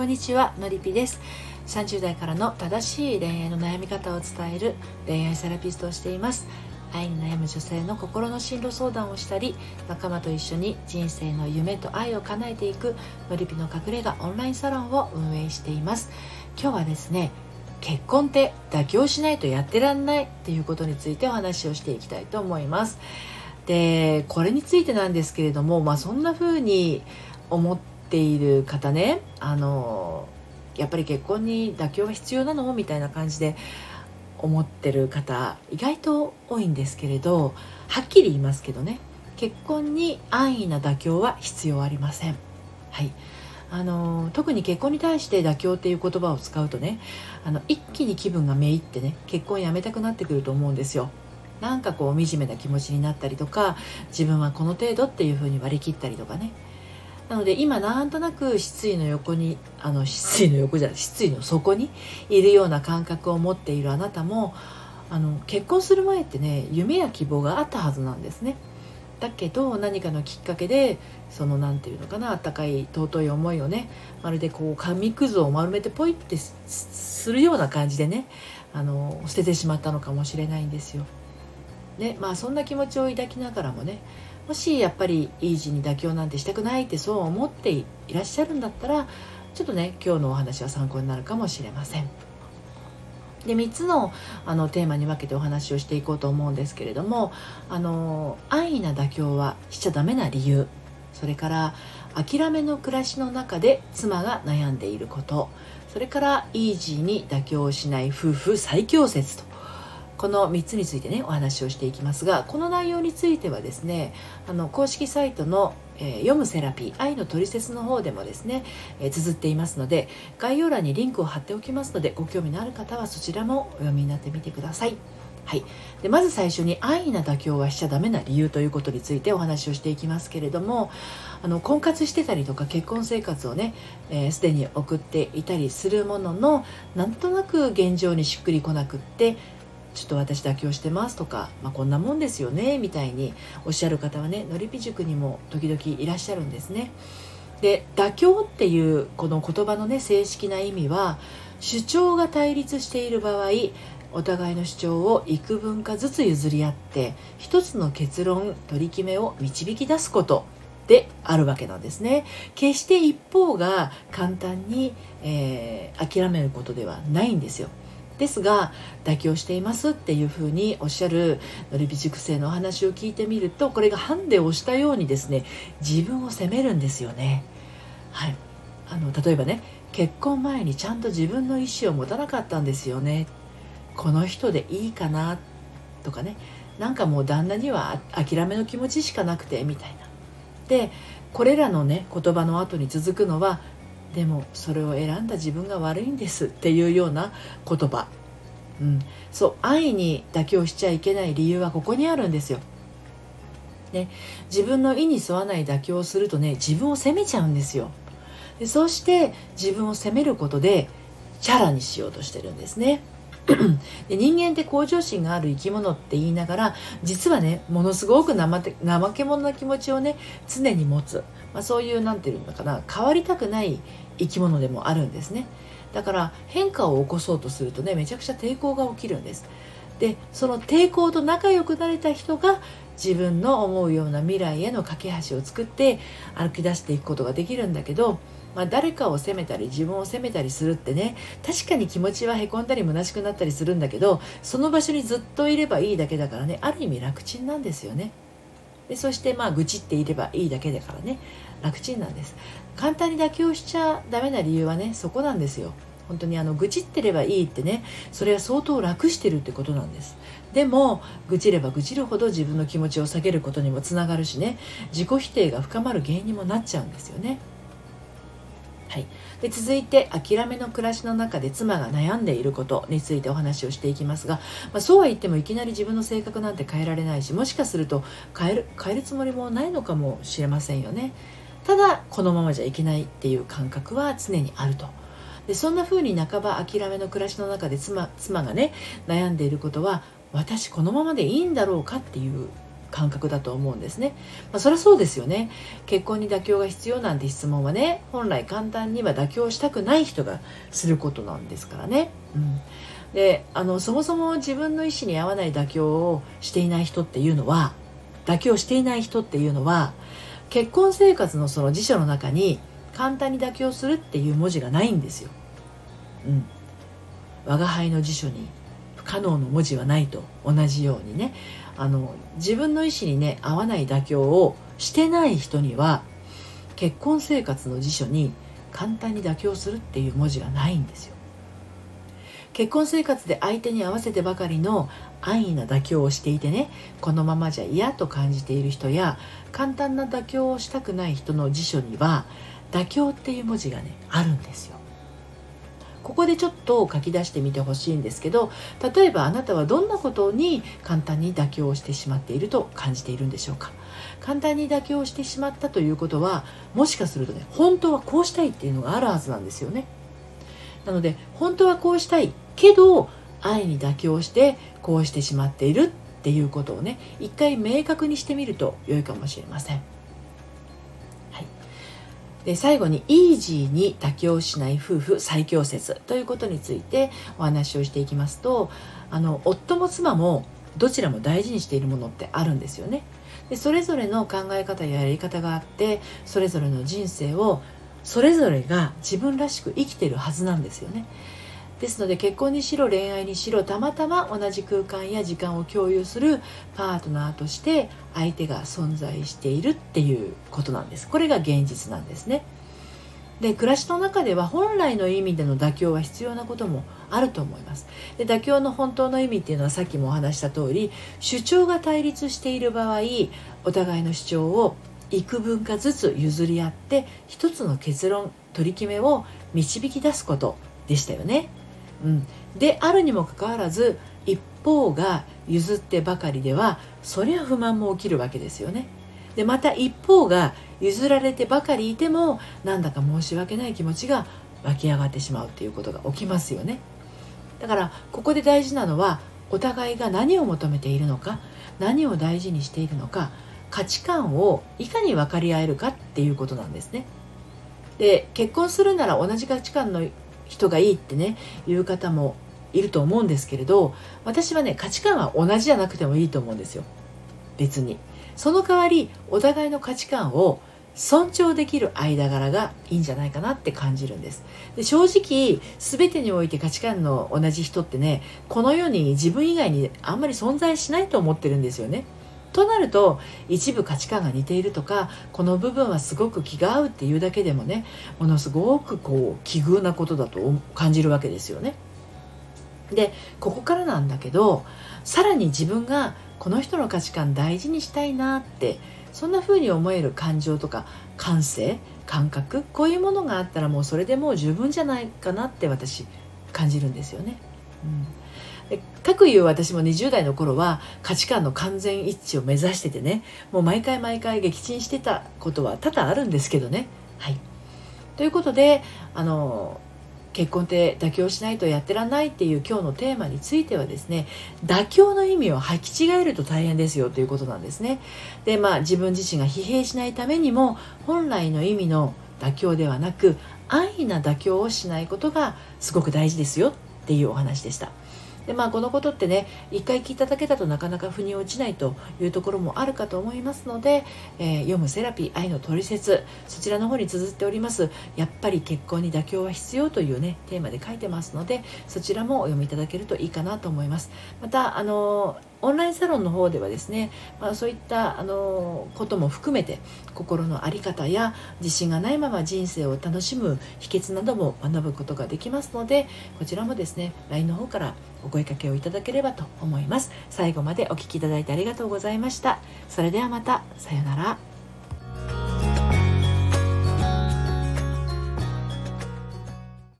こんにちはのりぴです。30代からの正しい恋愛の悩み方を伝える恋愛セラピストをしています。愛に悩む女性の心の進路相談をしたり仲間と一緒に人生の夢と愛を叶えていくのりぴの隠れ家オンラインサロンを運営しています。今日はですね結婚って妥協しないとやってらんないっていうことについてお話をしていきたいと思います。でこれについてなんですけれども、まあ、そんな風に思ってている方ね。あのやっぱり結婚に妥協は必要なの？みたいな感じで思ってる方意外と多いんですけれどはっきり言いますけどね。結婚に安易な妥協は必要ありません。はい。あの特に結婚に対して妥協っていう言葉を使うとねあの一気に気分がめいってね結婚やめたくなってくると思うんですよ。なんかこう惨めな気持ちになったりとか自分はこの程度っていうふうに割り切ったりとかね。なので今なんとなく失意の横にあの失意の横じゃない失意の底にいるような感覚を持っているあなたもあの結婚する前ってね夢や希望があったはずなんですね。だけど何かのきっかけでその何て言うのかなあったかい尊い思いをねまるでこう紙くずを丸めてポイってするような感じでねあの捨ててしまったのかもしれないんですよ。ねまあそんな気持ちを抱きながらもねもしやっぱりイージーに妥協なんてしたくないってそう思っていらっしゃるんだったらちょっとね今日のお話は参考になるかもしれません。で3つのあのテーマに分けてお話をしていこうと思うんですけれどもあの安易な妥協はしちゃダメな理由それから諦めの暮らしの中で妻が悩んでいることそれからイージーに妥協しない夫婦最強説とこの3つについてねお話をしていきますがこの内容についてはですねあの公式サイトのえ、読むセラピー愛のトリセツの方でもですね、えー、綴っていますので概要欄にリンクを貼っておきますのでご興味のある方はそちらもお読みになってみてください。はい、でまず最初に安易な妥協はしちゃダメな理由ということについてお話をしていきますけれどもあの婚活してたりとか結婚生活をねすで、ー、に送っていたりするもののなんとなく現状にしっくりこなくってちょっと私妥協してますとか、まあ、こんなもんですよねみたいにおっしゃる方はねのりぴ塾にも時々いらっしゃるんですね。で妥協っていうこの言葉のね正式な意味は主張が対立している場合お互いの主張を幾分かずつ譲り合って一つの結論取り決めを導き出すことであるわけなんですね決して一方が簡単に、えー、諦めることではないんですよですが妥協していますっていうふうにおっしゃるのりび塾生のお話を聞いてみるとこれがハンデをしたようにですね自分を責めるんですよね。はい、あの例えばね結婚前にちゃんと自分の意思を持たなかったんですよねこの人でいいかなとかねなんかもう旦那には諦めの気持ちしかなくてみたいな。でこれらのね言葉の後に続くのはでもそれを選んだ自分が悪いんですっていうような言葉、うん、そう愛に妥協しちゃいけない理由はここにあるんですよ。ね、自分の意に沿わない妥協をするとね自分を責めちゃうんですよ。でそうして自分を責めることでチャラにしようとしてるんですね。で人間って向上心がある生き物って言いながら実はねものすごく怠け者な気持ちをね常に持つ、まあ、そういう何て言うのかな変わりたくない生き物でもあるんですね。だから変化を起こそうとするとねめちゃくちゃ抵抗が起きるんです。でその抵抗と仲良くなれた人が自分の思うような未来への架け橋を作って歩き出していくことができるんだけどまあ、誰かを責めたり自分を責めたりするってね確かに気持ちはへこんだり虚しくなったりするんだけどその場所にずっといればいいだけだからねある意味楽ちんなんですよね。でそしてまあ愚痴っていればいいだけだからね。楽ちんなんです。簡単に妥協しちゃダメな理由はねそこなんですよ。本当にあの愚痴ってればいいってねそれは相当楽してるってことなんです。でも愚痴れば愚痴るほど自分の気持ちを下げることにもつながるしね自己否定が深まる原因にもなっちゃうんですよね。はい、で続いて諦めの暮らしの中で妻が悩んでいることについてお話をしていきますが、まあ、そうは言ってもいきなり自分の性格なんて変えられないしもしかすると変える変えるつもりもないのかもしれませんよね。ただこのままじゃいけないっていう感覚は常にあると。でそんな風に半ば諦めの暮らしの中で妻妻がね悩んでいることは私このままでいいんだろうかっていう感覚だと思うんですね、まあ、そりゃそうですよね。結婚に妥協が必要なんて質問はね本来簡単には妥協したくない人がすることなんですからね、うん、であのそもそも自分の意思に合わない妥協をしていない人っていうのは妥協していない人っていうのは結婚生活のその辞書の中に簡単に妥協するっていう文字がないんですよ。うん、我が輩の辞書に可能の文字はないと同じようにねあの自分の意思にね合わない妥協をしてない人には結婚生活の辞書に簡単に妥協するっていう文字がないんですよ。結婚生活で相手に合わせてばかりの安易な妥協をしていてねこのままじゃ嫌と感じている人や簡単な妥協をしたくない人の辞書には妥協っていう文字がねあるんですよここでちょっと書き出してみてほしいんですけど例えばあなたはどんなことに簡単に妥協をしてしまっていると感じているんでしょうか？簡単に妥協してしまったということはもしかするとね本当はこうしたいっていうのがあるはずなんですよねなので本当はこうしたいけど愛に妥協してこうしてしまっているっていうことをね一回明確にしてみると良いかもしれません。で最後にイージーに妥協しない夫婦最強説ということについてお話をしていきますとあの夫も妻もどちらも大事にしているものってあるんですよね。でそれぞれの考え方ややり方があってそれぞれの人生をそれぞれが自分らしく生きてるはずなんですよね。ですので結婚にしろ恋愛にしろたまたま同じ空間や時間を共有するパートナーとして相手が存在しているっていうことなんです。これが現実なんですね。で暮らしの中では本来の意味での妥協は必要なこともあると思います。で妥協の本当の意味っていうのはさっきもお話した通り主張が対立している場合お互いの主張を幾分かずつ譲り合って一つの結論取り決めを導き出すことでしたよね。うん、であるにもかかわらず一方が譲ってばかりではそりゃ不満も起きるわけですよね。でまた一方が譲られてばかりいてもなんだか申し訳ない気持ちが湧き上がってしまうっていうことが起きますよね。だからここで大事なのはお互いが何を求めているのか何を大事にしているのか価値観をいかに分かり合えるかっていうことなんですね。で結婚するなら同じ価値観の人がいいってね言う方もいると思うんですけれど私はね価値観は同じじゃなくてもいいと思うんですよ。別に。その代わりお互いの価値観を尊重できる間柄がいいんじゃないかなって感じるんです。で正直全てにおいて価値観の同じ人ってねこの世に自分以外にあんまり存在しないと思ってるんですよね。となると一部価値観が似ているとかこの部分はすごく気が合うっていうだけでもねものすごくこう奇遇なことだと感じるわけですよね。でここからなんだけどさらに自分がこの人の価値観大事にしたいなってそんな風に思える感情とか感性感覚こういうものがあったらもうそれでもう十分じゃないかなって私感じるんですよね。うんかくいう私も20代の頃は価値観の完全一致を目指しててねもう毎回毎回撃沈してたことは多々あるんですけどね。はい、ということであの結婚って妥協しないとやってらんないっていう今日のテーマについてはですね妥協の意味を履き違えると大変ですよということなんですね。でまあ自分自身が疲弊しないためにも本来の意味の妥協ではなく安易な妥協をしないことがすごく大事ですよっていうお話でした。でまあこのことってね一回聞いただけだとなかなか腑に落ちないというところもあるかと思いますので、えー、読むセラピー愛のトリセツそちらの方に綴っております。やっぱり結婚に妥協は必要というねテーマで書いてますのでそちらもお読みいただけるといいかなと思います。またあのオンラインサロンの方ではですね、まあ、そういったあのことも含めて心の在り方や自信がないまま人生を楽しむ秘訣なども学ぶことができますのでこちらもですね LINE の方からお声かけをいただければと思います。最後までお聴きいただいてありがとうございました。それではまたさようなら。